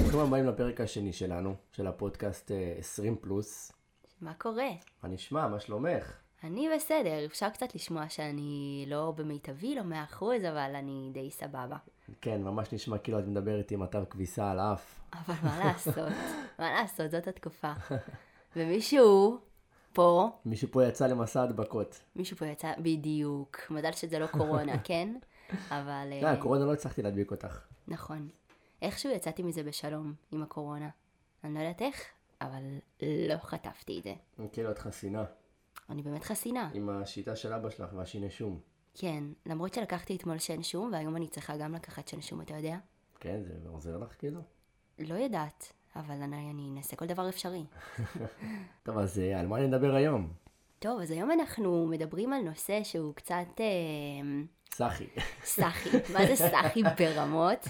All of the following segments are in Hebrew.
ברוכים הבאים לפרק השני שלנו, של הפודקאסט אה, 20 פלוס. מה קורה? מה נשמע? מה שלומך? אני בסדר, אפשר קצת לשמוע שאני לא במיטבי, לא מאה אחוז, אבל אני די סבבה. כן, ממש נשמע כאילו את מדברת עם אתר כביסה על האף. אבל מה לעשות? מה לעשות? זאת התקופה. ומישהו פה, מישהו פה יצא למסע הדבקות. מישהו פה יצא, בדיוק. מזל שזה לא קורונה, כן? אבל... לא, אה, הקורונה לא הצלחתי להדביק אותך. נכון. איכשהו יצאתי מזה בשלום עם הקורונה. אני לא יודעת איך, אבל לא חטפתי את זה. כאילו את חסינה. אני באמת חסינה. עם השיטה של אבא שלך והשיני שום. כן, למרות שלקחתי אתמול שן שום, והיום אני צריכה גם לקחת שן שום, אתה יודע? כן, זה עוזר לך כאילו? לא יודעת, אבל אני, אני אנסה כל דבר אפשרי. טוב, אז אה, על מה נדבר היום? טוב, אז היום אנחנו מדברים על נושא שהוא קצת אה, סחי. סאחי. מה זה סאחי ברמות?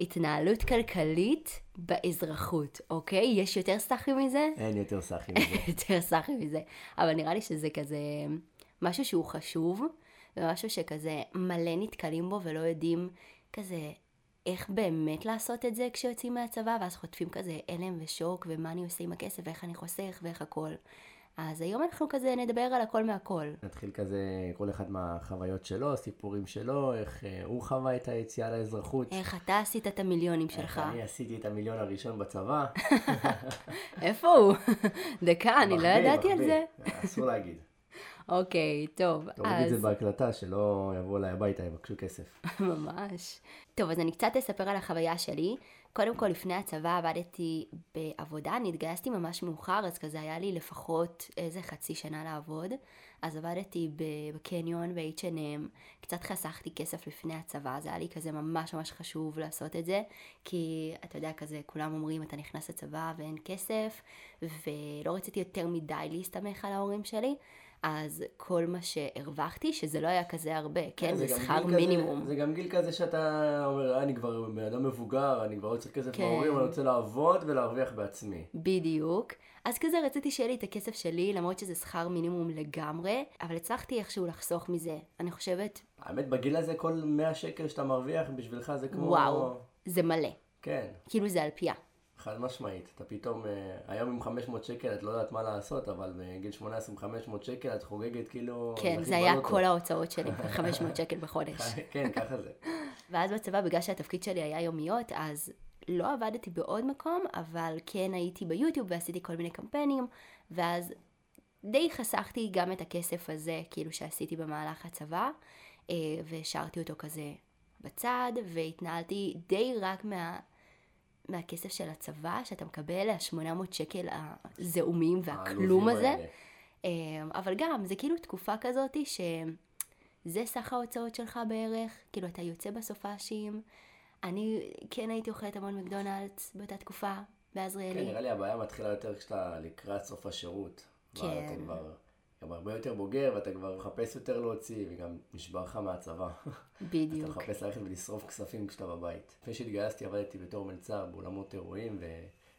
התנהלות כלכלית באזרחות, אוקיי? יש יותר סאחי מזה? אין יותר סחי מזה. יותר סאחי מזה. אבל נראה לי שזה כזה משהו שהוא חשוב, ומשהו שכזה מלא נתקלים בו ולא יודעים כזה איך באמת לעשות את זה כשיוצאים מהצבא, ואז חוטפים כזה הלם ושוק, ומה אני עושה עם הכסף, ואיך אני חוסך, ואיך הכל. אז היום אנחנו כזה נדבר על הכל מהכל. נתחיל כזה, כל אחד מהחוויות שלו, סיפורים שלו, איך אה, הוא חווה את היציאה לאזרחות. איך אתה עשית את המיליונים איך שלך? אני עשיתי את המיליון הראשון בצבא. איפה הוא? דקה, אני לא ידעתי על. זה. אסור להגיד. אוקיי, טוב, תוריד את אז... זה בהקלטה, שלא יבואו אליי הביתה, יבקשו כסף. ממש. טוב, אז אני קצת אספר על החוויה שלי. קודם כל, לפני הצבא עבדתי בעבודה, אני התגייסתי ממש מאוחר, אז כזה היה לי לפחות איזה חצי שנה לעבוד. אז עבדתי בקניון ב-H&M, קצת חסכתי כסף לפני הצבא, זה היה לי כזה ממש ממש חשוב לעשות את זה, כי אתה יודע, כזה כולם אומרים, אתה נכנס לצבא ואין כסף, ולא רציתי יותר מדי להסתמך על ההורים שלי. אז כל מה שהרווחתי, שזה לא היה כזה הרבה, כן? זה שכר כזה- מינימום. זה גם גיל כזה שאתה אומר, "אה, אני כבר בן אדם מבוגר, אני כבר לא צריך כסף כן. מההורים, אני רוצה לעבוד ולהרוויח בעצמי. בדיוק. אז כזה רציתי שיהיה לי את הכסף שלי, למרות שזה שכר מינימום לגמרי, אבל הצלחתי איכשהו לחסוך מזה. אני חושבת, האמת, בגיל הזה כל 100 שקל שאתה מרוויח בשבילך זה כמו... וואו, זה מלא. כן, כאילו זה על פיה. חד משמעית. אתה פתאום, אה, היום עם 500 שקל את לא יודעת מה לעשות, אבל בגיל 18 עם 500 שקל את חוגגת כאילו... כן, זה היה בלוטו. כל ההוצאות שלי, 500 שקל בחודש. כן, ככה זה. ואז בצבא, בגלל שהתפקיד שלי היה יומיות, אז לא עבדתי בעוד מקום, אבל כן הייתי ביוטיוב ועשיתי כל מיני קמפיינים, ואז די חסכתי גם את הכסף הזה, כאילו שעשיתי במהלך הצבא, אה, והשארתי אותו כזה בצד, והתנהלתי די רק מה... מהכסף של הצבא, שאתה מקבל, ה-800 שקל הזעומים והכלום הזה. האלה. אמ, אבל גם, זה כאילו תקופה כזאת שזה סך ההוצאות שלך בערך, כאילו אתה יוצא בסופאשים. אני כן הייתי אוכלת המון מקדונלדס באותה תקופה, כן, בעזריאלי. נראה לי הבעיה מתחילה יותר כשאתה לקראת סוף השירות. כן. ואתה כבר גם הרבה יותר בוגר, ואתה כבר מחפש יותר להוציא, וגם נשבר לך מהצבא. אתה בדיוק. מחפש ללכת ולשרוף כספים כשאתה בבית. לפני שהתגייסתי עבדתי בתור מלצר באולמות אירועים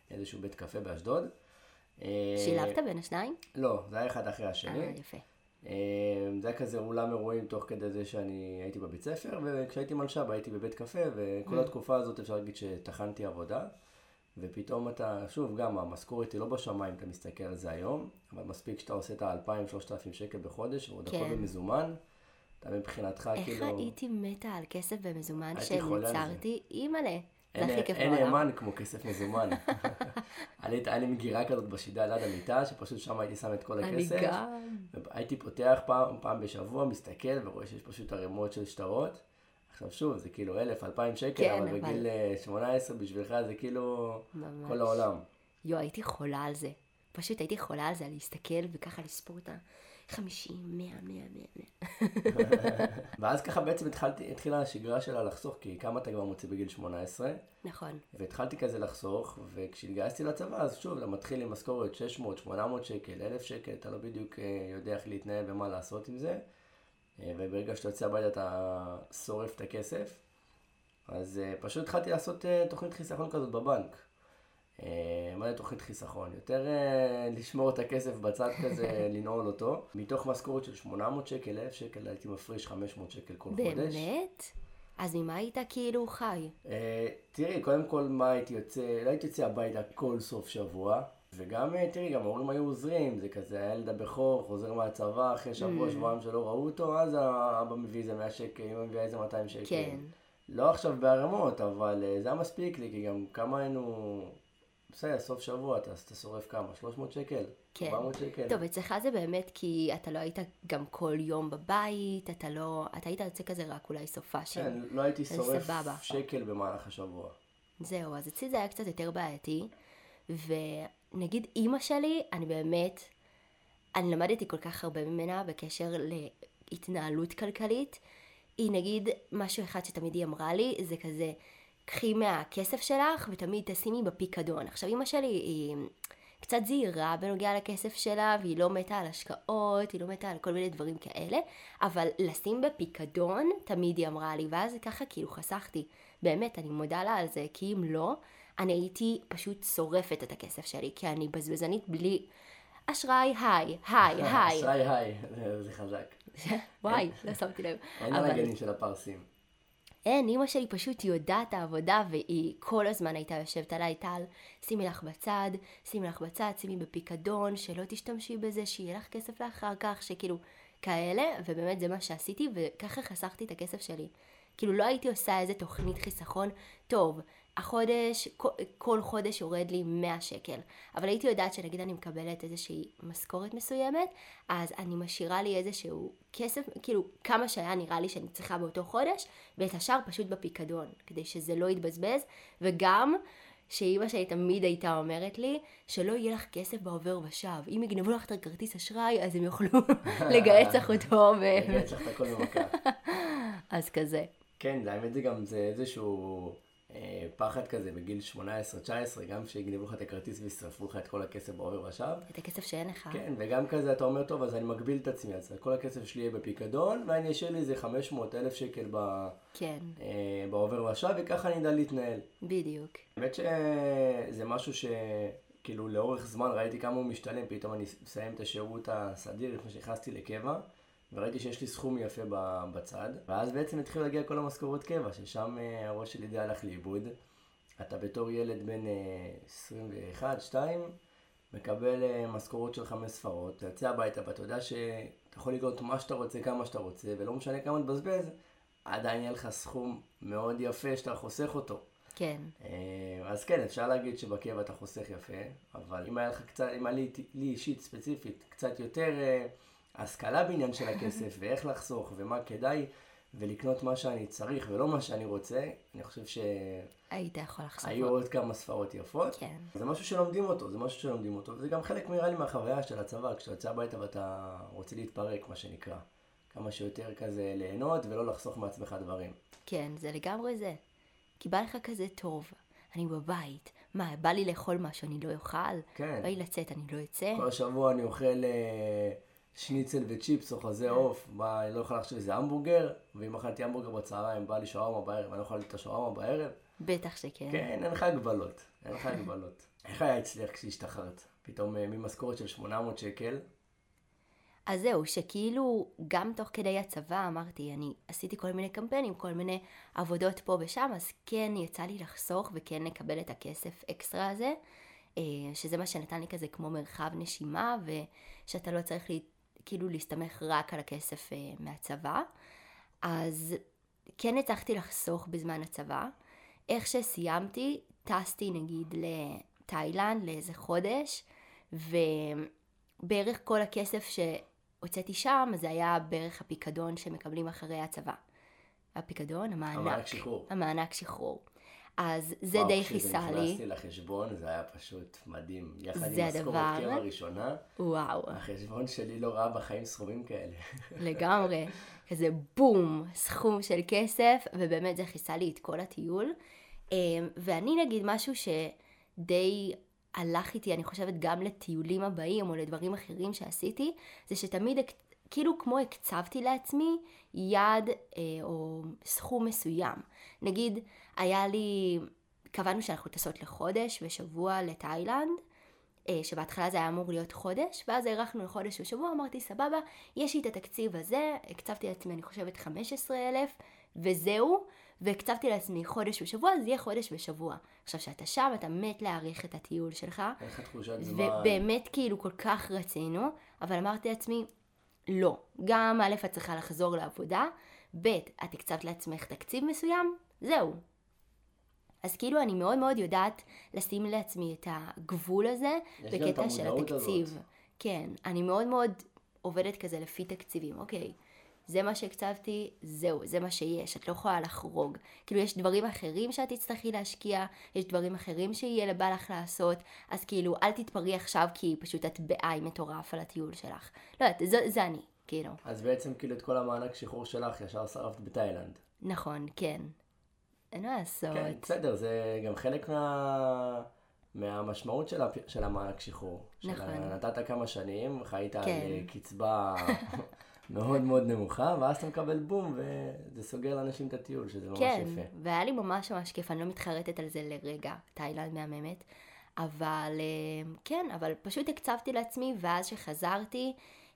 ואיזשהו בית קפה באשדוד. אה, שילבת בין השניים? לא, זה היה אחד אחרי אה, השני. יפה. אה, זה היה כזה אולם אירועים תוך כדי זה שאני הייתי בבית ספר, וכשהייתי מלש"ב הייתי בבית קפה, וכל התקופה הזאת אפשר להגיד שטחנתי עבודה. ופתאום אתה, שוב, גם המשכורת היא לא בשמיים, אתה מסתכל על זה היום, אבל מספיק שאתה עושה את ה-2,000-3,000 שקל בחודש, ועוד הכל כן. במזומן, אתה מבחינתך איך כאילו... הייתי מתה על כסף במזומן. שניצרתי? אימא'לה. זה אין, הכי כיף אין בעולם. נאמן כמו כסף מזומן. אני- היה לי מגירה כזאת בשידה ליד המיטה, שפשוט שם הייתי שם את כל אני הכסף. גם. הייתי פותח פעם, פעם בשבוע, מסתכל ורואה שיש פשוט ערימות של שטרות. עכשיו שוב, זה כאילו אלף, אלפיים שקל, כן, אבל אבל- בגיל אה, 18 בשבילך זה כאילו ממש. כל העולם. יואו, הייתי חולה על זה. פשוט הייתי חולה על זה, להסתכל וככה לספור את ה-50, 100, 100, 100, 100. ואז ככה בעצם התחלתי, התחילה השגרה שלה לחסוך, כי כמה אתה כבר מוציא בגיל 18, נכון. והתחלתי כזה לחסוך, וכשהתגייסתי לצבא, אז שוב, אתה מתחיל עם משכורת 600, 800 שקל, 1,000 שקל, אתה לא בדיוק אה, יודע איך להתנהל ומה לעשות עם זה, אה, וברגע שאתה יוצא הביתה אתה שורף את הכסף, אז אה, פשוט התחלתי לעשות אה, תוכנית חיסכון כזאת בבנק. אה, מה זה תוכנית חיסכון? יותר אה, לשמור את הכסף בצד כזה, לנעול אותו. מתוך משכורת של 800 שקל, 1,000 שקל, הייתי מפריש 500 שקל כל באמת? חודש. באמת? אז ממה היית כאילו חי? אה, תראי, קודם כל, מה הייתי יוצא, לא הייתי יוצא הביתה כל סוף שבוע. וגם, אה, תראי, גם ההורים היו עוזרים, זה כזה, הילד הבכור חוזר מהצבא אחרי שבוע, Mm. שבועיים שלא ראו אותו, אז האבא מביא איזה 100 שקל, אמא מביאה איזה 200 שקל. כן. לא עכשיו בערימות, אבל אה, זה היה מספיק לי, כי גם כמה היינו... בסדר, סוף שבוע, אתה, אתה שורף כמה? 300 שקל? כן. 400 שקל? טוב, אצלך זה באמת כי אתה לא היית גם כל יום בבית, אתה לא... אתה היית יוצא כזה רק אולי סופה של... כן, לא הייתי שורף סבבה. שקל במהלך השבוע. זהו, אז אצלי זה היה קצת יותר בעייתי, ונגיד אימא שלי, אני באמת, אני למדתי כל כך הרבה ממנה בקשר להתנהלות כלכלית. היא נגיד, משהו אחד שתמיד היא אמרה לי, זה כזה, קחי מהכסף שלך ותמיד תשימי בפיקדון. עכשיו, אימא שלי היא קצת זהירה בנוגע לכסף שלה, והיא לא מתה על השקעות, היא לא מתה על כל מיני דברים כאלה, אבל לשים בפיקדון, תמיד היא אמרה לי, ואז ככה כאילו חסכתי. באמת, אני מודה לה על זה, כי אם לא, אני הייתי פשוט שורפת את הכסף שלי, כי אני בזבזנית בלי... אשראי, היי, היי, היי. אשראי היי, זה- חזק. וואי, לא שמתי לב. אין הנגנים של הפרסים. אין, אימא שלי פשוט יודעת העבודה, והיא כל הזמן הייתה יושבת עליי, טל, שימי לך בצד, שימי לך בצד, שימי בפיקדון, שלא תשתמשי בזה, שיהיה לך כסף לאחר כך, שכאילו, כאלה, ובאמת זה מה שעשיתי, וככה חסכתי את הכסף שלי. כאילו, לא הייתי עושה איזה תוכנית חיסכון, טוב, החודש, כל, חודש יורד לי 100 שקל, אבל הייתי יודעת שנגיד אני מקבלת איזושהי משכורת מסוימת, אז אני משאירה לי איזשהו כסף, כאילו כמה שהיה נראה לי שאני צריכה באותו חודש, ואת השאר פשוט בפיקדון, כדי שזה לא יתבזבז, וגם שאימא שלי תמיד הייתה אומרת לי, שלא יהיה לך כסף בעובר ושב. אם יגנבו לך את הכרטיס אשראי, אז הם יוכלו לגהץ לך אותו. רגע, צריך את הכל במכה. אז כזה. כן, האמת זה גם, זה איזשהו פחד כזה בגיל 18-19, גם שיגנבו לך את הכרטיס וישרפו לך את כל הכסף בעובר ושב. את הכסף שאין לך. כן, וגם כזה אתה אומר, טוב, אז אני מגביל את עצמי, אז כל הכסף שלי יהיה בפיקדון, ואני אשאיר לי איזה 500 אלף שקל ב, כן, אה, בעובר ושב, וככה אני אדע להתנהל. בדיוק. האמת שזה משהו שכאילו לאורך זמן ראיתי כמה הוא משתלם, פתאום אני מסיים את השירות הסדיר לפני שנכנסתי לקבע, וראיתי שיש לי סכום יפה בצד, ואז בעצם התחילו להגיע כל המשכורות קבע, ששם אה, הראש שלי די הלך לאיבוד. אתה בתור ילד בן אה, 21-2, מקבל אה, משכורות של חמש ספרות, אתה יוצא הביתה ואתה יודע שאתה יכול לקנות מה שאתה רוצה, כמה שאתה רוצה, ולא משנה כמה תבזבז, עדיין יהיה לך סכום מאוד יפה שאתה חוסך אותו. כן, אה, אז כן, אפשר להגיד שבקבע אתה חוסך יפה, אבל אם היה לך קצת, אם היה לי, לי אישית ספציפית קצת יותר אה, השכלה בעניין של הכסף, ואיך לחסוך, ומה כדאי, ולקנות מה שאני צריך ולא מה שאני רוצה, אני חושב שהיו היית יכול לחשוף. עוד כמה ספרות יפות. כן, זה משהו שלומדים אותו, זה משהו שלומדים אותו, וזה גם חלק נראה לי מהחוויה של הצבא, כשאתה יוצא הביתה ואתה רוצה להתפרק, מה שנקרא. כמה שיותר כזה ליהנות ולא לחסוך מעצמך דברים. כן, זה לגמרי זה. כי בא לך כזה טוב, אני בבית, מה, בא לי לאכול משהו, אני לא אוכל? כן. בא לי לצאת, אני לא אצא? כל השבוע אני אוכל אה, שניצל וצ'יפס או חזה עוף, בא, אני לא יכול לחשוב שזה המבורגר, ואם אכלתי המבורגר בצהריים, בא לי שווארמה בערב, אני לא יכול את השווארמה בערב. בטח שכן. כן, אין לך הגבלות, אין לך הגבלות. איך היה אצלך כשהשתחררת? פתאום אה, ממשכורת של 800 שקל, אז זהו, שכאילו גם תוך כדי הצבא אמרתי, אני עשיתי כל מיני קמפיינים, כל מיני עבודות פה ושם, אז כן יצא לי לחסוך וכן לקבל את הכסף אקסטרה הזה, אה, שזה מה שנתן לי כזה כמו מרחב נשימה, ושאתה לא צריך לי, כאילו להסתמך רק על הכסף אה, מהצבא. אז כן הצלחתי לחסוך בזמן הצבא. איך שסיימתי, טסתי נגיד לתאילנד לאיזה חודש, ובערך כל הכסף שהוצאתי שם, זה היה בערך הפיקדון שמקבלים אחרי הצבא. הפיקדון, המענק. המענק שחרור. המענק שחרור. אז זה וואו, די כיסה לי. נכנסתי לחשבון, זה היה פשוט מדהים. יחד עם משכורת. קבע ראשונה, וואו. החשבון שלי לא ראה בחיים סכומים כאלה. לגמרי. כזה בום, סכום של כסף, ובאמת זה כיסה לי את כל הטיול. אמ, ואני נגיד משהו שדי הלך איתי, אני חושבת, גם לטיולים הבאים או לדברים אחרים שעשיתי, זה שתמיד כאילו כמו הקצבתי לעצמי יעד אה, או סכום מסוים. נגיד, היה לי קבענו שאנחנו טסות לחודש ושבוע לתאילנד, אה, שבהתחלה זה היה אמור להיות חודש, ואז הארכנו לחודש ושבוע, אמרתי סבבה, יש לי את התקציב הזה, הקצבתי לעצמי אני חושבת 15,000, וזהו, והקצבתי לעצמי חודש ושבוע, אז יהיה חודש ושבוע. עכשיו, כשאתה שם, אתה מת להעריך את הטיול שלך. איך תחושת זמן? ובאמת כאילו כל כך רצינו, אבל אמרתי לעצמי, לא. גם א', את צריכה לחזור לעבודה, ב', את הקצבת לעצמך תקציב מסוים, זהו. אז כאילו אני מאוד מאוד יודעת לשים לעצמי את הגבול הזה בקטע של התקציב. הזאת. כן, אני מאוד מאוד עובדת כזה לפי תקציבים, אוקיי. זה מה שהקצבתי, זהו, זה מה שיש, את לא יכולה לחרוג. כאילו, יש דברים אחרים שאת תצטרכי להשקיע, יש דברים אחרים שיהיה לבא לך לעשות, אז כאילו, אל תתפרי עכשיו כי פשוט את בעי מטורף על הטיול שלך. לא יודעת, זה, זה אני, כאילו. אז בעצם כאילו את כל המענק שחרור שלך ישר שרפת בתאילנד. נכון, כן. אין מה לעשות. כן, בסדר, זה גם חלק מה... מהמשמעות של, הפ... של המענק שחרור. נכון. של... נתת כמה שנים, חיית על כן. אה, קצבה מאוד מאוד נמוכה, ואז אתה מקבל בום, וזה סוגר לאנשים את הטיול, שזה ממש כן, יפה. והיה לי ממש ממש כיף, אני לא מתחרטת על זה לרגע, תאילנד מהממת. אבל אה, כן, אבל פשוט הקצבתי לעצמי, ואז שחזרתי,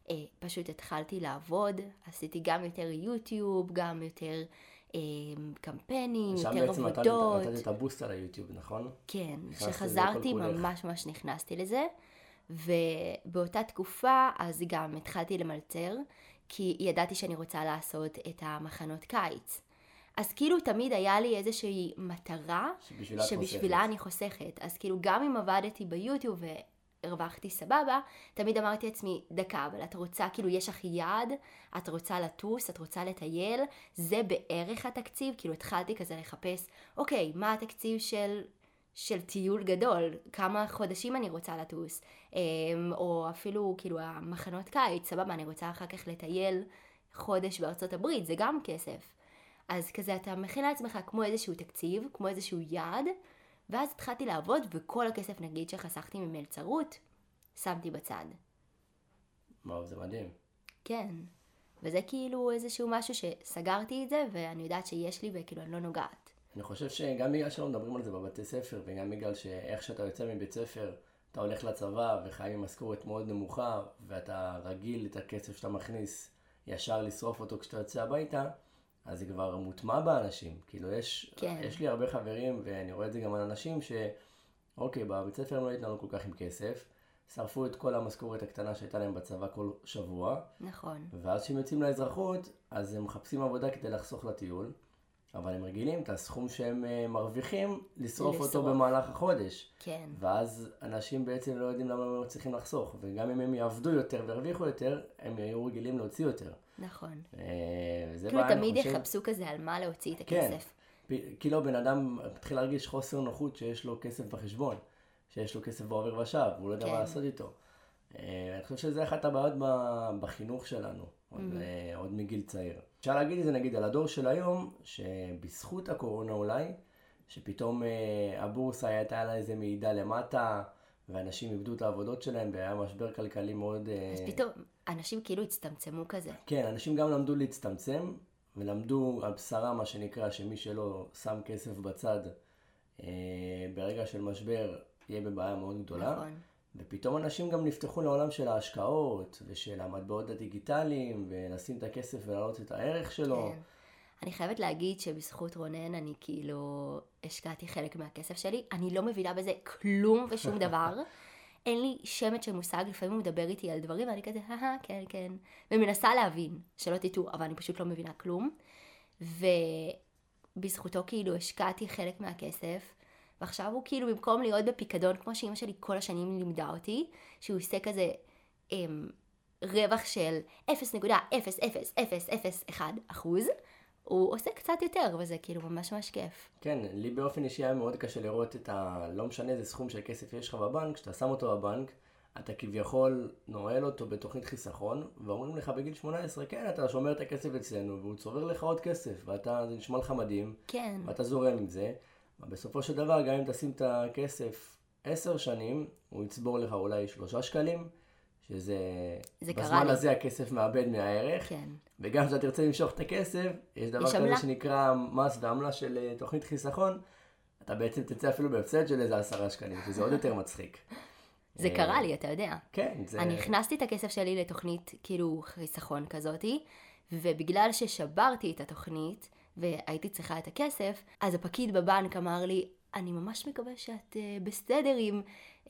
אה, פשוט התחלתי לעבוד, עשיתי גם יותר יוטיוב, גם יותר קמפיינים, שם יותר בעצם נתת עבודות. נתת את הבוסט על היוטיוב, נכון? כן, כשחזרתי. ממש ממש נכנסתי לזה, ובאותה תקופה אז גם התחלתי למלצר, כי ידעתי שאני רוצה לעשות את המחנות קיץ. אז כאילו תמיד היה לי איזושהי מטרה שבשבילה שבשבילה חוסכת. אני חוסכת. אז כאילו גם אם עבדתי ביוטיוב והרווחתי סבבה, תמיד אמרתי לעצמי, דקה, אבל את רוצה, כאילו יש לך יעד, את רוצה לטוס, את רוצה לטייל, זה בערך התקציב, כאילו התחלתי כזה לחפש, אוקיי, מה התקציב של... של טיול גדול, כמה חודשים אני רוצה לטוס, אמ, או אפילו כאילו המחנות קיץ, סבבה, אני רוצה אחר כך לטייל חודש בארצות הברית, זה גם כסף. אז כזה אתה מכין לעצמך כמו איזשהו תקציב, כמו איזשהו יעד, ואז התחלתי לעבוד וכל הכסף נגיד שחסכתי ממלצרות, שמתי בצד. וואו, זה מדהים. כן. וזה כאילו איזשהו משהו שסגרתי את זה ואני יודעת שיש לי וכאילו אני לא נוגעת. אני חושב שגם בגלל שלא מדברים על זה בבתי ספר, וגם בגלל שאיך שאתה יוצא מבית ספר, אתה הולך לצבא וחי עם משכורת מאוד נמוכה, ואתה רגיל את הכסף שאתה מכניס ישר לשרוף אותו כשאתה יוצא הביתה, אז זה כבר מוטמע באנשים. כאילו, יש, כן. יש לי הרבה חברים, ואני רואה את זה גם על אנשים, ש... אוקיי, בבית ספר הם לא התנהלו כל כך עם כסף, שרפו את כל המשכורת הקטנה שהייתה להם בצבא כל שבוע, נכון. ואז כשהם יוצאים לאזרחות, אז הם מחפשים עבודה כדי לחסוך לטיול, אבל הם רגילים את הסכום שהם אה, מרוויחים, לשרוף אותו לשרוף. במהלך החודש. כן. ואז אנשים בעצם לא יודעים למה הם מצליחים לחסוך, וגם אם הם יעבדו יותר וירוויחו יותר, הם יהיו רגילים להוציא יותר. נכון. אה, וזה כאילו תמיד יחפשו כזה על מה להוציא את כן. הכסף. פ- כאילו בן אדם מתחיל להרגיש חוסר נוחות שיש לו כסף בחשבון, שיש לו כסף בעובר ושב, והוא לא יודע כן. מה לעשות איתו. אה, אני חושב שזה אחת הבעיות בחינוך שלנו, עוד, אה, עוד מגיל צעיר. אפשר להגיד את זה נגיד על הדור של היום, שבזכות הקורונה אולי, שפתאום הבורסה הייתה לה איזה מעידה למטה, ואנשים איבדו את העבודות שלהם, והיה משבר כלכלי מאוד... אה, אז פתאום אנשים כאילו הצטמצמו כזה. כן, אנשים גם למדו להצטמצם, ולמדו על בשרם, מה שנקרא, שמי שלא שם כסף בצד אה, ברגע של משבר, יהיה בבעיה מאוד גדולה. נכון. ופתאום אנשים גם נפתחו לעולם של ההשקעות, ושל המטבעות הדיגיטליים, ולשים את הכסף ולהעלות את הערך שלו. כן. אני חייבת להגיד שבזכות רונן אני כאילו השקעתי חלק מהכסף שלי. אני לא מבינה בזה כלום ושום דבר. אין לי שמץ של מושג, לפעמים הוא מדבר איתי על דברים ואני כזה, אהה, כן, כן. ומנסה להבין, שלא תטעו, אבל אני פשוט לא מבינה כלום. ובזכותו כאילו השקעתי חלק מהכסף, ועכשיו הוא כאילו במקום להיות בפיקדון, כמו שאימא שלי כל השנים לימדה אותי, שהוא עושה כזה אמ, רווח של 0.00001 אחוז, הוא עושה קצת יותר, וזה כאילו ממש ממש כיף. כן, לי באופן אישי היה מאוד קשה לראות את ה... לא משנה איזה סכום של כסף יש לך בבנק, כשאתה שם אותו בבנק, אתה כביכול נועל אותו בתוכנית חיסכון, ואומרים לך בגיל 18, כן, אתה שומר את הכסף אצלנו, והוא צובר לך עוד כסף, ואתה, זה נשמע לך מדהים, כן, ואתה זורם עם זה, ובסופו של דבר, גם אם תשים את הכסף עשר שנים, הוא יצבור לך אולי שלושה שקלים, שזה... זה קרה בזמן לי. הזה הכסף מאבד מהערך, כן, וגם כשאתה תרצה למשוך את הכסף, יש דבר יש כזה עמלה. שנקרא מס ועמלה של אה, תוכנית חיסכון, אתה בעצם תצא אפילו בהפסד של איזה עשרה שקלים, שזה עוד יותר מצחיק. זה אה, קרה לי, אתה יודע. כן, זה... אני הכנסתי את הכסף שלי לתוכנית כאילו חיסכון כזאתי, ובגלל ששברתי את התוכנית והייתי צריכה את הכסף, אז הפקיד בבנק אמר לי, אני ממש מקווה שאת uh, בסדר עם, uh,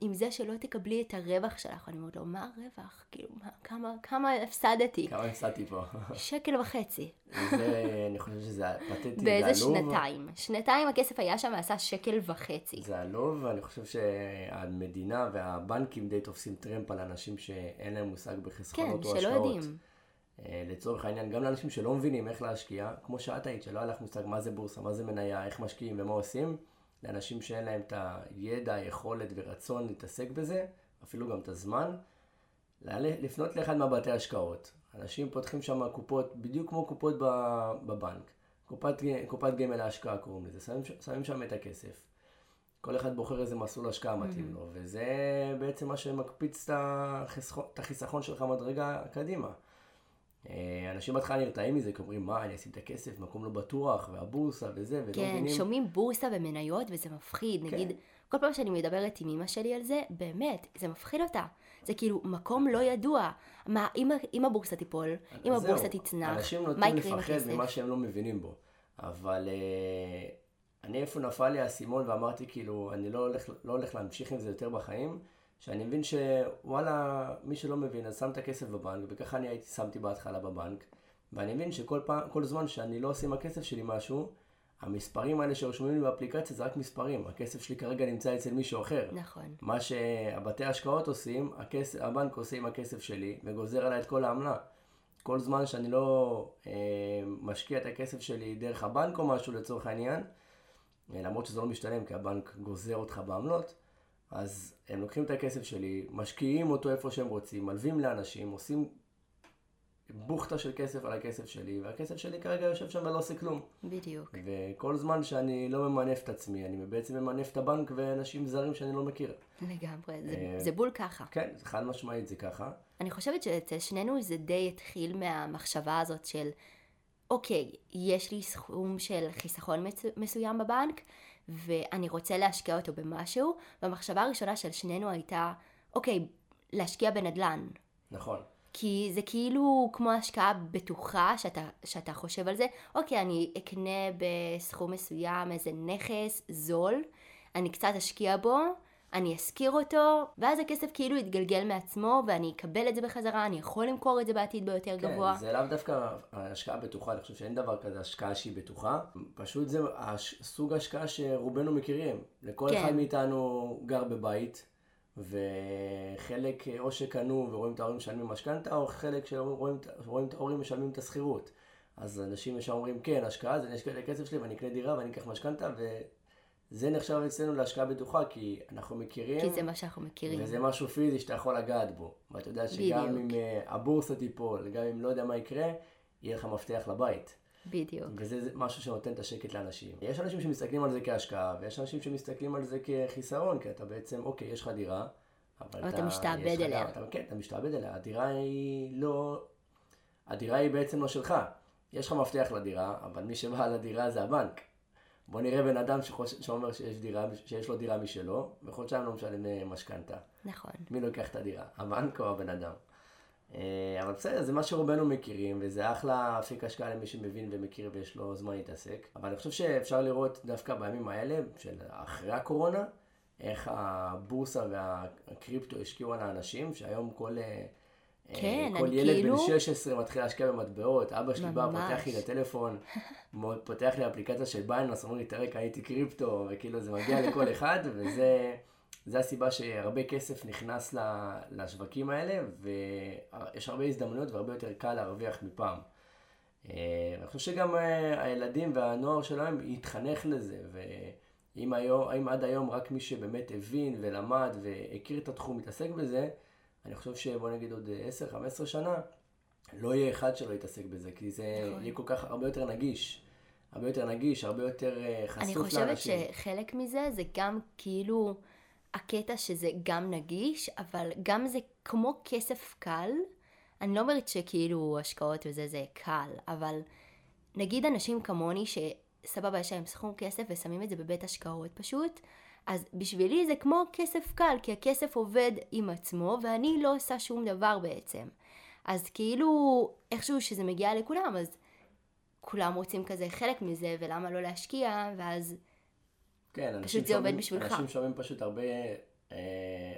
עם זה שלא תקבלי את הרווח שלך. אני אומרת לו, מה הרווח? כאילו, מה, כמה, כמה הפסדתי? כמה הפסדתי פה. שקל וחצי. זה, אני חושב שזה פתטי, זה באיזה עלוב. שנתיים. שנתיים הכסף היה שם ועשה שקל וחצי. זה עלוב, ואני חושב שהמדינה והבנקים די תופסים טרמפ על אנשים שאין להם מושג כן, בחסכונות או שלא השקעות. יודעים. אה, לצורך העניין, גם לאנשים שלא מבינים איך להשקיע, כמו שאת היית, שלא היה לך מושג מה זה בורסה, מה זה מניה, איך משקיעים ומה עושים, לאנשים שאין להם את הידע, היכולת ורצון להתעסק בזה, אפילו גם את הזמן, לפנות לאחד מהבתי השקעות. אנשים פותחים שם קופות, בדיוק כמו קופות בבנק. קופת, קופת גמל להשקעה קוראים לזה, שמים, שמים שם את הכסף. כל אחד בוחר איזה מסלול השקעה מתאים לו, וזה בעצם מה שמקפיץ את החיסכון שלך מדרגה קדימה. אה, אנשים בהתחלה נרתעים מזה, כי אומרים, מה, אני אשים את הכסף, מקום לא בטוח, והבורסה וזה, ולא כן, מבינים. שומעים בורסה ומניות וזה מפחיד. כן. נגיד, כל פעם שאני מדברת עם אמא שלי על זה, באמת, זה מפחיד אותה. זה כאילו מקום לא ידוע. מה, אם, אם הבורסה תיפול, אם הבורסה תצנח, אנשים מה נוטים יקרה עם לפחד הכסף? ממה שהם לא מבינים בו. אבל אה, אני איפה נפל לי האסימון ואמרתי כאילו, אני לא הולך, לא הולך להמשיך עם זה יותר בחיים, שאני מבין שוואלה, מי שלא מבין, אז שם את הכסף בבנק, וככה אני הייתי, שמתי בהתחלה בבנק, ואני מבין שכל פעם, כל זמן שאני לא עושה עם הכסף שלי משהו, המספרים האלה שרשומים לי באפליקציה זה רק מספרים, הכסף שלי כרגע נמצא אצל מישהו אחר. נכון. מה שהבתי השקעות עושים, הכסף, הבנק עושה עם הכסף שלי וגוזר עליי את כל העמלה. כל זמן שאני לא אה, משקיע את הכסף שלי דרך הבנק או משהו לצורך העניין, אה, למרות שזה לא משתלם כי הבנק גוזר אותך בעמלות, אז הם לוקחים את הכסף שלי, משקיעים אותו איפה שהם רוצים, מלווים לאנשים, עושים בוכטה של כסף על הכסף שלי, והכסף שלי כרגע יושב שם ולא עושה כלום. בדיוק. וכל זמן שאני לא ממנף את עצמי, אני בעצם ממנף את הבנק ואנשים זרים שאני לא מכיר. לגמרי, זה, אה, זה בול ככה. כן, חד משמעית זה ככה. אני חושבת שאצל שנינו זה די התחיל מהמחשבה הזאת של, אוקיי, יש לי סכום של חיסכון. מסוים בבנק, ואני רוצה להשקיע אותו במשהו, והמחשבה הראשונה של שנינו הייתה, אוקיי, להשקיע בנדל"ן. נכון. כי זה כאילו כמו השקעה בטוחה שאתה, שאתה חושב על זה, אוקיי, אני אקנה בסכום מסוים איזה נכס זול, אני קצת אשקיע בו, אני אשכיר אותו, ואז הכסף כאילו יתגלגל מעצמו, ואני אקבל את זה בחזרה, אני יכול למכור את זה בעתיד ביותר כן, גבוה. זה לאו דווקא השקעה בטוחה, אני חושב שאין דבר כזה השקעה שהיא בטוחה. פשוט זה הש- סוג השקעה שרובנו מכירים. לכל כן. אחד מאיתנו גר בבית, וחלק אה, או שקנו ורואים את ההורים משלמים משכנתה, או חלק שרואים את- רואים את ההורים משלמים את השכירות. אז אנשים ישר אומרים, כן, השקעה, אז אני אשקיע את הכסף שלי ואני אקנה דירה ואני אקח משכנתה, וזה נחשב אצלנו להשקעה בטוחה, כי אנחנו מכירים. כי זה מה שאנחנו מכירים. וזה משהו פיזי שאתה יכול לגעת בו. ואתה יודע שגם בדיוק. אם אה, הבורסה תיפול, גם אם לא יודע מה יקרה, יהיה לך מפתח לבית. בדיוק. וזה זה משהו שנותן את השקט לאנשים. יש אנשים שמסתכלים על זה כהשקעה, ויש אנשים שמסתכלים על זה כחיסרון, כי אתה בעצם, אוקיי, יש לך דירה, אבל אבל אתה... אתה משתעבד אליה. אתה, כן, אתה משתעבד אליה. הדירה היא לא... הדירה היא בעצם לא שלך. יש לך מפתח לדירה, אבל מי שבעל הדירה זה הבנק. בוא נראה בן אדם שחוש... שאומר שיש, דירה, שיש לו דירה משלו, וחודשיים לא משלם אה, משכנתה. נכון. מי לוקח את הדירה? הבנק או הבן אדם? אה, אבל בסדר, זה מה שרובנו מכירים, וזה אחלה אפיק השקעה למי שמבין ומכיר ויש לו זמן להתעסק. אבל אני חושב שאפשר לראות דווקא בימים האלה, של אחרי הקורונה, איך הבורסה והקריפטו השקיעו על האנשים, שהיום כל... אה, כן, כל ילד כאילו- בן 16 מתחיל להשקיע במטבעות, אבא שלי בא. פותח לי את הטלפון, פותח לי אפליקציה של בייננס, אומר לי, תראה, קניתי קריפטו, וכאילו זה מגיע לכל אחד, וזה זה הסיבה שהרבה כסף נכנס לשווקים האלה, ויש הרבה הזדמנויות והרבה יותר קל להרוויח מפעם. אה, אני חושב שגם אה, הילדים והנוער שלהם יתחנך לזה, ואם היום, עד היום רק מי שבאמת הבין ולמד והכיר את התחום מתעסק בזה, אני חושב שבוא נגיד עוד 10-15 שנה, לא יהיה אחד שלא יתעסק בזה, כי זה נכון. יהיה כל כך הרבה יותר נגיש. הרבה יותר נגיש, הרבה יותר אה, חשוף אני לאנשים. חושבת שחלק מזה זה גם כאילו הקטע שזה גם נגיש, אבל גם זה כמו כסף קל. אני לא אומרת שכאילו השקעות וזה זה קל, אבל נגיד אנשים כמוני סבבה, יש להם סכום כסף ושמים את זה בבית השקעות פשוט, אז בשבילי זה כמו כסף קל, כי הכסף עובד עם עצמו ואני לא עושה שום דבר בעצם. אז כאילו, איכשהו שזה מגיע לכולם, אז כולם רוצים כזה חלק מזה, ולמה לא להשקיע, ואז כן, פשוט זה עובד בשבילך. אנשים שומעים פשוט הרבה, אה,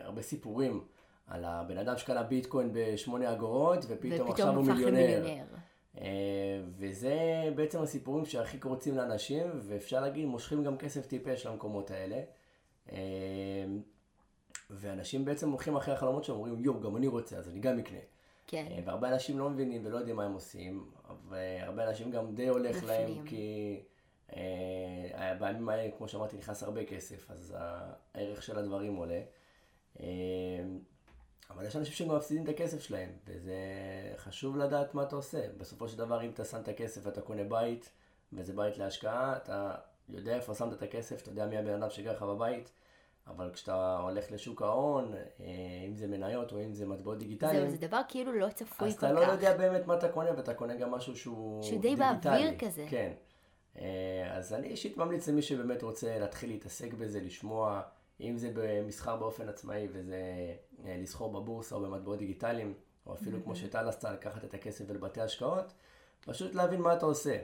הרבה סיפורים על הבן אדם שקנה ביטקוין בשמונה אגורות, ופתאום עכשיו הוא מיליונר. אה, וזה בעצם הסיפורים שהכי קורצים לאנשים, ואפשר להגיד, מושכים גם כסף טיפש למקומות האלה. אה, ואנשים בעצם הולכים אחרי החלומות שלהם, אומרים, יואו, גם אני רוצה, אז אני גם אקנה. כן. אה, והרבה אנשים לא מבינים ולא יודעים מה הם עושים, והרבה אנשים גם די הולך. להם, כי אה, בימים האלה, כמו שאמרתי, נכנס הרבה כסף, אז הערך של הדברים עולה. אה, אבל יש אנשים שגם מפסידים את הכסף שלהם, וזה חשוב לדעת מה אתה עושה. בסופו של דבר, אם אתה שם את הכסף ואתה קונה בית, וזה בית להשקעה, אתה יודע איפה שמת את הכסף, אתה יודע מי הבן אדם שגר לך בבית, אבל כשאתה הולך לשוק ההון, אה, אם זה מניות או אם זה מטבעות דיגיטליים, זהו, זה דבר כאילו לא צפוי כל כך. אז אתה לא יודע באמת מה אתה קונה, ואתה קונה גם משהו שהוא שהוא די באוויר כזה. כן. אה, אז אני אישית ממליץ למי שבאמת רוצה להתחיל להתעסק בזה, לשמוע, אם זה במסחר באופן עצמאי וזה אה, לסחור בבורסה או במטבעות דיגיטליים, או אפילו כמו שטל עשתה, לקחת את הכסף ולבתי השקעות, פשוט להבין מה אתה עושה.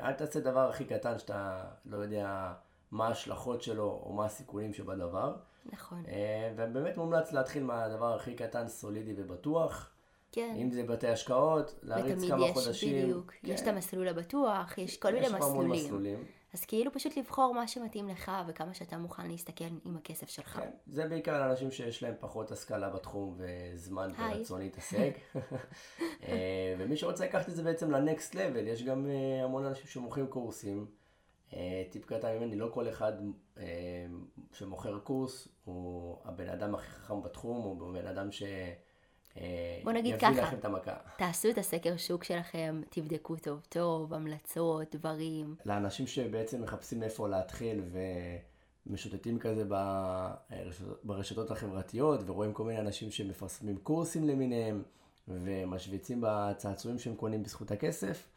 אל תעשה דבר הכי קטן שאתה לא יודע... מה ההשלכות שלו או מה הסיכונים שבדבר. נכון. אה, ובאמת מומלץ להתחיל מהדבר הכי קטן, סולידי ובטוח. כן. אם זה בתי השקעות, להריץ כמה יש, חודשים. ותמיד יש, בדיוק. כן. יש את המסלול הבטוח, יש כל מיני מסלולים. יש מסלולים. אז כאילו פשוט לבחור מה שמתאים לך וכמה שאתה מוכן להסתכל עם הכסף שלך. כן, זה בעיקר לאנשים שיש להם פחות השכלה בתחום וזמן ורצון להתעסק. אה, ומי שרוצה לקחת את זה בעצם לנקסט לבל, יש גם אה, המון אנשים שמוכרים קורסים. אה, טיפ קטן ממני, לא כל אחד שמוכר קורס הוא הבן אדם הכי חכם בתחום, הוא בן אדם ש... אה, בוא נגיד ככה, לכם את המכה. תעשו את הסקר שוק שלכם, תבדקו טוב טוב, המלצות, דברים. לאנשים שבעצם מחפשים איפה להתחיל ומשוטטים כזה ברשתות, ברשתות החברתיות ורואים כל מיני אנשים שמפרסמים קורסים למיניהם ומשוויצים בצעצועים שהם קונים בזכות הכסף,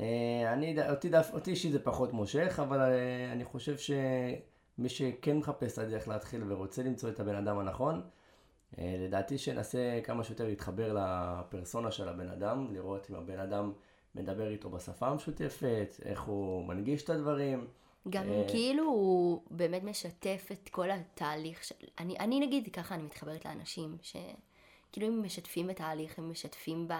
אה, אני, אותי, אותי אישית זה פחות מושך, אבל אה, אני חושב שמי שכן מחפש את הדרך להתחיל ורוצה למצוא את הבן אדם הנכון, לדעתי שננסה כמה שיותר להתחבר לפרסונה של הבן אדם, לראות אם הבן אדם מדבר איתו בשפה המשותפת, איך הוא מנגיש את הדברים. גם אם כאילו הוא באמת משתף את כל התהליך של... אני, אני נגיד ככה, אני מתחברת לאנשים, שכאילו הם משתפים בתהליך, הם משתפים ב...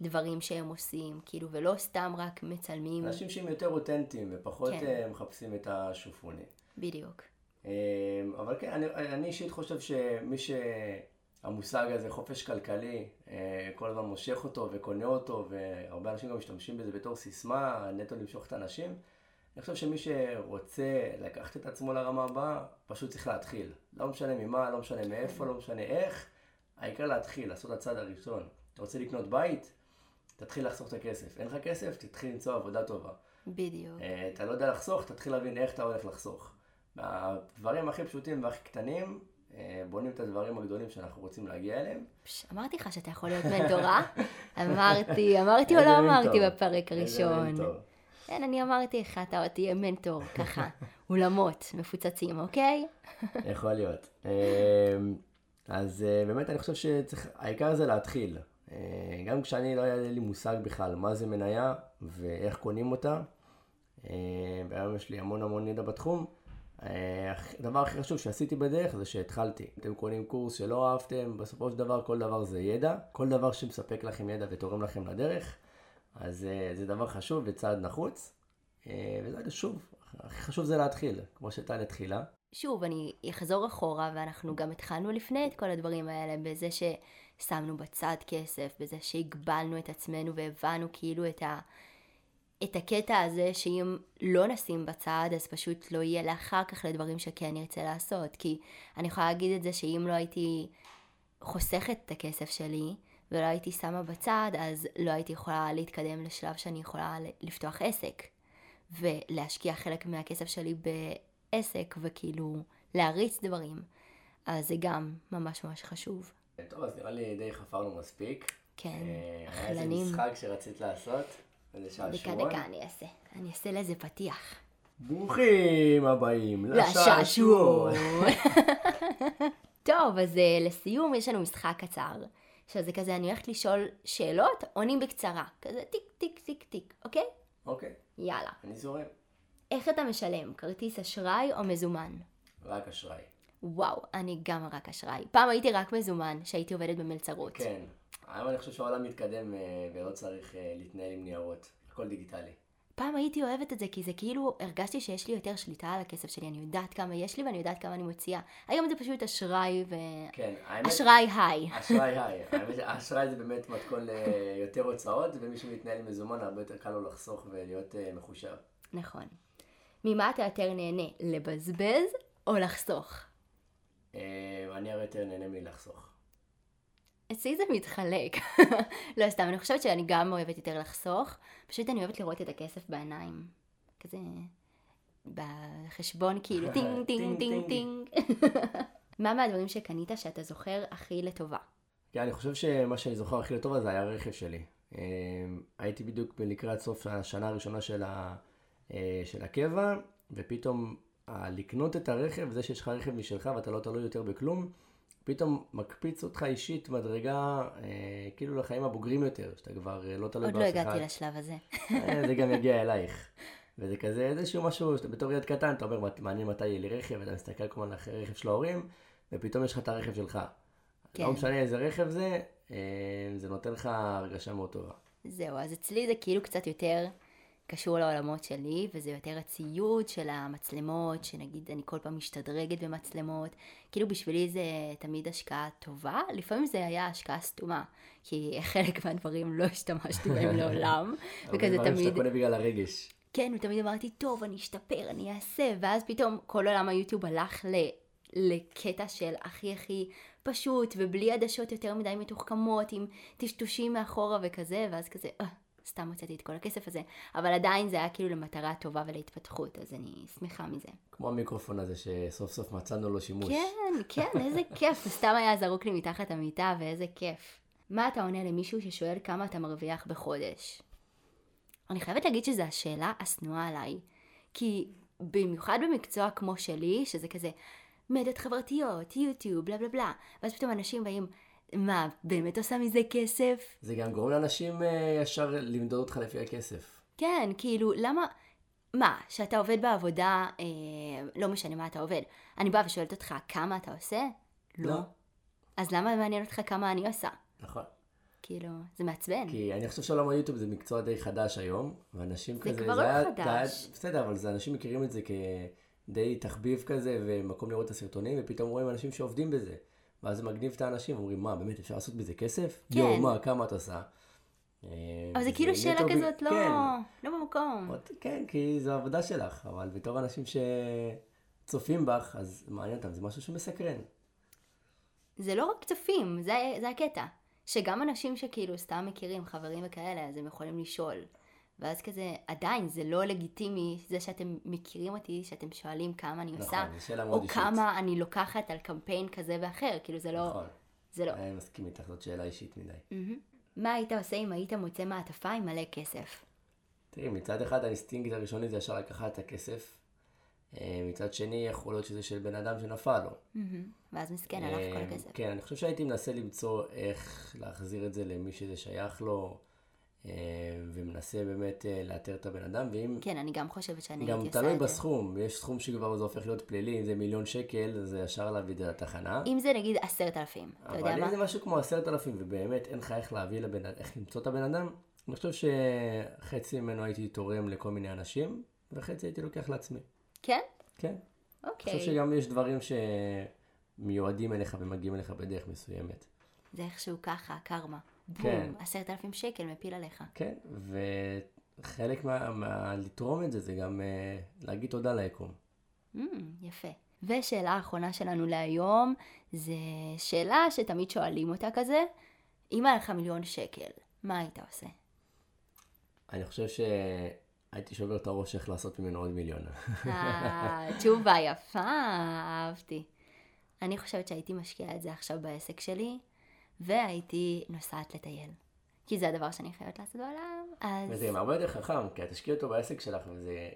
דברים שהם עושים, כאילו, ולא סתם רק מצלמים. אנשים שהם יותר אותנטיים ופחות כן. אה, מחפשים את השופוני. בדיוק. אה, אבל כן, אני, אני אישית חושב שמי שהמושג הזה, חופש כלכלי, אה, כל הזמן מושך אותו וקונה אותו, והרבה אנשים גם משתמשים בזה בתור סיסמה, נטו למשוך את האנשים. אני חושב שמי שרוצה לקחת את עצמו לרמה הבאה, פשוט צריך להתחיל. לא משנה ממה, לא משנה מאיפה, לא משנה איך, העיקר להתחיל, לעשות את הצעד הראשון. אתה רוצה לקנות בית? תתחיל לחסוך את הכסף. אין לך כסף? תתחיל למצוא עבודה טובה. בדיוק. Uh, אתה לא יודע לחסוך, תתחיל להבין איך אתה הולך לחסוך. הדברים הכי פשוטים והכי קטנים, uh, בונים את הדברים הגדולים שאנחנו רוצים להגיע אליהם. פש, אמרתי לך שאתה יכול להיות מנטורה. אמרתי, אמרתי או לא אמרתי בפרק הראשון. כן, אני אמרתי לך, אתה עוד תהיה מנטור, ככה, אולמות מפוצצים, אוקיי? יכול להיות. אה, אז באמת אני חושב שהעיקר זה להתחיל. אה, גם כשאני לא היה לי מושג בכלל מה זה מניה ואיך קונים אותה, אה, והיום יש לי המון המון ידע בתחום, אה, הדבר הכי חשוב שעשיתי בדרך זה שהתחלתי. אתם קונים קורס שלא אהבתם, בסופו של דבר כל דבר זה ידע. כל דבר שמספק לכם ידע ותורם לכם לדרך, אז זה דבר חשוב וצעד נחוץ. וזה שוב, הכי חשוב זה להתחיל, כמו שטל התחילה. שוב, אני אחזור אחורה, ואנחנו גם התחלנו לפני את כל הדברים האלה, בזה ש... שמנו בצד כסף, בזה שהגבלנו את עצמנו והבנו כאילו את, ה, את הקטע הזה שאם לא נשים בצד אז פשוט לא יהיה לאחר כך לדברים שכן נרצה לעשות. כי אני יכולה להגיד את זה שאם לא הייתי חוסכת את הכסף שלי ולא הייתי שמה בצד אז לא הייתי יכולה להתקדם לשלב שאני יכולה לפתוח עסק ולהשקיע חלק מהכסף שלי בעסק וכאילו להריץ דברים. אז זה גם ממש ממש חשוב. טוב, אז נראה לי די חפרנו מספיק. כן, החלנים. אה, היה איזה משחק שרצית לעשות? איזה דקה. דקה אני אעשה. אני אעשה לזה פתיח. ברוכים הבאים לשעשועון. לשעשועון. טוב, אז אה, לסיום יש לנו משחק קצר. שזה כזה, אני הולכת לשאול שאלות, עונים בקצרה. כזה טיק טיק טיק טיק, אוקיי? אוקיי, יאללה. אני זורם. איך אתה משלם? כרטיס אשראי או מזומן? רק אשראי. וואו, אני גם רק אשראי. פעם הייתי רק מזומן, שהייתי עובדת במלצרות. כן. היום אני חושב שהעולם מתקדם אה, ולא צריך אה, להתנהל עם ניירות. הכל דיגיטלי. פעם הייתי אוהבת את זה, כי זה כאילו, הרגשתי שיש לי יותר שליטה על הכסף שלי, אני יודעת כמה יש לי ואני יודעת כמה אני מוציאה. היום זה פשוט אשראי ו... כן, האמת... אשראי היי. אשראי היי. האמת שהאשראי זה באמת מתכון ליותר הוצאות, ומי שמתנהל עם מזומן הרבה יותר קל לו לחסוך ולהיות אה, מחושב. נכון. ממה אתה יותר נהנה, לבזבז או לחסוך? אני הרי יותר נהנה מלחסוך. אצלי זה מתחלק. לא סתם, אני חושבת שאני גם אוהבת יותר לחסוך, פשוט אני אוהבת לראות את הכסף בעיניים. כזה בחשבון כאילו טינג טינג טינג טינג. מה מהדברים שקנית שאתה זוכר הכי לטובה? כן, אני חושב שמה שאני זוכר הכי לטובה זה היה הרכב שלי. אה, הייתי בדיוק לקראת סוף השנה הראשונה של, ה, אה, של הקבע, ופתאום ה- לקנות את הרכב, זה שיש לך רכב משלך ואתה לא תלוי יותר בכלום, פתאום מקפיץ אותך אישית מדרגה, אה, כאילו לחיים הבוגרים יותר, שאתה כבר אה, לא תלוי עוד באף לא אחד. הגעתי לשלב הזה. אה, זה גם יגיע אלייך. וזה כזה איזשהו משהו, שאתה בתור ילד קטן, אתה אומר, "מה- מעניין מתי יהיה לי רכב, ואתה מסתכל כל הזמן אחרי רכב של ההורים, ופתאום יש לך את הרכב שלך. כן. לא משנה איזה רכב זה, אה, זה נותן לך הרגשה מאוד טובה. זהו, אז אצלי זה כאילו קצת יותר קשור לעולמות שלי, וזה יותר הציוד של המצלמות, שנגיד אני כל פעם משתדרגת במצלמות. כאילו בשבילי זה תמיד השקעה טובה, לפעמים זה היה השקעה סתומה, כי חלק מהדברים לא השתמשתי בהם לעולם, הרבה וכזה דברים תמיד, שאתה קונה בגלל הרגש. כן, ותמיד אמרתי, טוב, אני אשתפר, אני אעשה, ואז פתאום כל עולם היוטיוב הלך ל... לקטע של הכי הכי פשוט, ובלי עדשות יותר מדי מתוחכמות, עם טשטושים מאחורה וכזה, ואז כזה, אה, סתם הוצאתי את כל הכסף הזה. אבל עדיין זה היה כאילו למטרה טובה ולהתפתחות, אז אני שמחה מזה. כמו המיקרופון הזה שסוף סוף מצאנו לו שימוש. כן, כן, איזה כיף, הוא סתם היה זרוק לי מתחת המיטה, ואיזה כיף. מה אתה עונה למישהו ששואל כמה אתה מרוויח בחודש? אני חייבת להגיד שזו השאלה השנואה עליי. כי במיוחד במקצוע כמו שלי, שזה כזה מדיות חברתיות, יוטיוב, בלה בלה בלה, ואז פתאום אנשים באים, מה, באמת עושה מזה כסף? זה גם גורם לאנשים אה, ישר למדוד אותך לפי הכסף. כן, כאילו, למה... מה, שאתה עובד בעבודה, אה, לא משנה מה אתה עובד, אני באה ושואלת אותך כמה אתה עושה? לא. אז למה מעניין אותך כמה אני עושה? נכון. כאילו, זה מעצבן. כי אני חושב שעולם היוטיוב זה מקצוע די חדש היום, ואנשים זה כזה... כבר לא היה- חדש. זה היה- בסדר, אבל זה, אנשים מכירים את זה כדי תחביב כזה, ומקום לראות את הסרטונים, ופתאום רואים אנשים שעובדים בזה. ואז זה מגניב את האנשים, אומרים, מה, באמת אפשר לעשות בזה כסף? כן. יואו, מה, כמה את עושה? אה, אבל זה וזה כאילו שאלה ב- כזאת לא, כן, לא במקום. כן, כי זו העבודה שלך, אבל בתור אנשים שצופים בך, אז מעניין אותם, זה משהו שמסקרן. זה לא רק צופים, זה, זה הקטע. שגם אנשים שכאילו סתם מכירים, חברים וכאלה, אז הם יכולים לשאול. ואז כזה, עדיין זה לא לגיטימי זה שאתם מכירים אותי, שאתם שואלים כמה אני נכון, עושה, שאלה מאוד או אישית. כמה אני לוקחת על קמפיין כזה ואחר, כאילו זה לא, נכון, זה לא. אני מסכים איתך, זאת שאלה אישית מדי. מהמם. מה היית עושה אם היית מוצא מעטפה עם מלא כסף? תראי, מצד אחד האינסטינקט הראשוני זה ישר לקחת את הכסף. אה, מצד שני, יכול להיות שזה של בן אדם שנפל לו. ואז מסכן, הלך כל אה, הכסף. כן, אני חושב שהייתי מנסה למצוא איך להחזיר את זה למי שזה שייך לו, ומנסה באמת אה, לאתר את הבן אדם, ואם... כן, אני גם חושבת שאני גם הייתי עושה תלוי את זה. בסכום, יש סכום שכבר זה הופך להיות פלילי, אם זה מיליון שקל, זה ישר להביא את זה לתחנה. אם זה נגיד עשרת אלפים, אתה יודע אבל מה? אם זה משהו כמו עשרת אלפים, ובאמת אין לך איך להביא לבן אדם, איך למצוא את הבן אדם, אני חושב שחצי ממנו הייתי תורם לכל מיני אנשים, וחצי הייתי לוקח לעצמי. כן? כן. אני אוקיי. חושב שגם יש דברים שמיועדים אליך ומגיעים אליך בדרך מסוימת. זה איכשהו ככה, קרמה. כן. בום, עשרת אלפים שקל מפיל עליך. כן, וחלק מה, מה לתרום את זה, זה גם uh, להגיד תודה ליקום. Mm, יפה. ושאלה האחרונה שלנו להיום, זה שאלה שתמיד שואלים אותה כזה, אם היה לך מיליון שקל, מה היית עושה? אני חושב שהייתי שובר את הראש איך לעשות ממנו עוד מיליון. אה, תשובה יפה, אהבתי. אני חושבת שהייתי משקיעה את זה עכשיו בעסק שלי, והייתי נוסעת לטייל. כי זה הדבר שאני חייבת לעשות בעולם, אז... וזה גם הרבה יותר חכם, כי את תשקיעי אותו בעסק שלך, וזה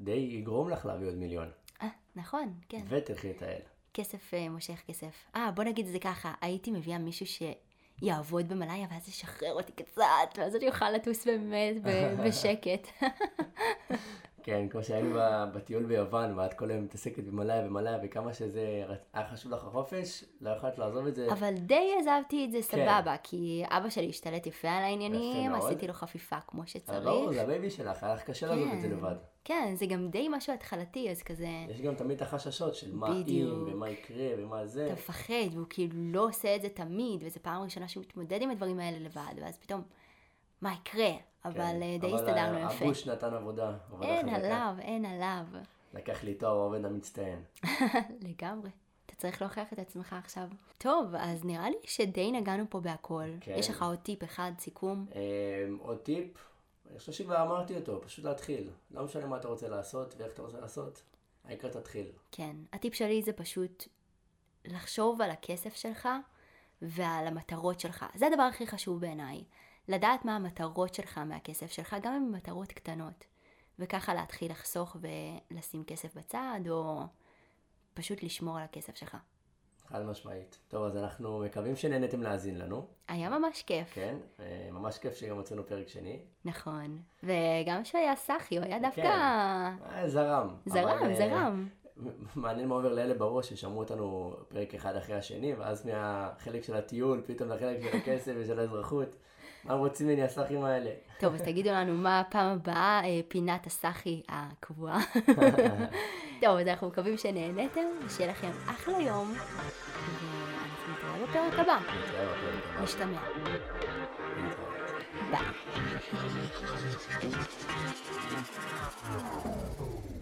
די יגרום לך להביא עוד מיליון. אה, נכון, כן. ותלכי לטייל. כסף אה, מושך כסף. אה, בוא נגיד את זה ככה, הייתי מביאה מישהו שיעבוד במלאיה, ואז ישחרר אותי קצת, ואז אני אוכל לטוס באמת בשקט. כן, כמו שהיינו בטיול ביוון, ואת כל היום מתעסקת במלאי ומלאי, וכמה שזה היה חשוב לך החופש, לא יכולת לעזוב את זה. אבל די עזבתי את זה סבבה, כי אבא שלי השתלט יפה על העניינים, כן. עשיתי לו חפיפה כמו אבל שצריך. לא, זה הבייבי שלך, היה לך קשה לעזוב את זה לבד. כן, זה גם די משהו התחלתי, אז כזה, יש גם תמיד את החששות של מה בדיוק. אם, ומה יקרה, ומה זה. אתה מפחד, והוא כאילו לא עושה את זה תמיד, וזו פעם ראשונה שהוא מתמודד עם הדברים האלה לבד, ואז פתאום, מה יקרה? אבל כן. אה, די אבל הסתדרנו יפה. הגוש נתן עבודה. עבודה אין חזקה. עליו, אין עליו. לקח לי תואר העובד המצטיין. לגמרי. אתה צריך להוכיח את עצמך עכשיו. טוב, אז נראה לי שדי נגענו פה בהכל. כן. יש לך עוד טיפ אחד, סיכום? אמ, עוד טיפ, אני חושב שכבר אמרתי אותו, פשוט להתחיל. לא משנה מה אתה רוצה לעשות ואיך אתה רוצה לעשות, העיקר תתחיל. כן. הטיפ שלי זה פשוט לחשוב על הכסף שלך ועל המטרות שלך. זה הדבר הכי חשוב בעיניי. לדעת מה המטרות שלך מהכסף שלך, גם אם הן מטרות קטנות. וככה להתחיל לחסוך ולשים כסף בצד, או פשוט לשמור על הכסף שלך. חד משמעית. טוב, אז אנחנו מקווים שנהנתם להאזין לנו, היה ממש כיף. כן? אה, ממש כיף שגם הוצאנו פרק שני. נכון. וגם שהוא היה סאחי, הוא היה דווקא... אה, זרם. זרם, אבל, אה, זרם. מעניין מה עובר לאלה בראש ששמעו אותנו פרק אחד אחרי השני, ואז מהחלק של הטיול, פתאום לחלק של הכסף ושל האזרחות. מה רוצים ממני הסאחים האלה? טוב, אז תגידו לנו מה הפעם הבאה, אה, פינת הסאחי הקבועה. טוב, אז אנחנו מקווים שנהניתם, ושיהיה לכם אחלה יום, ואנחנו נתראה בפרק הבא. נשתמע. ביי.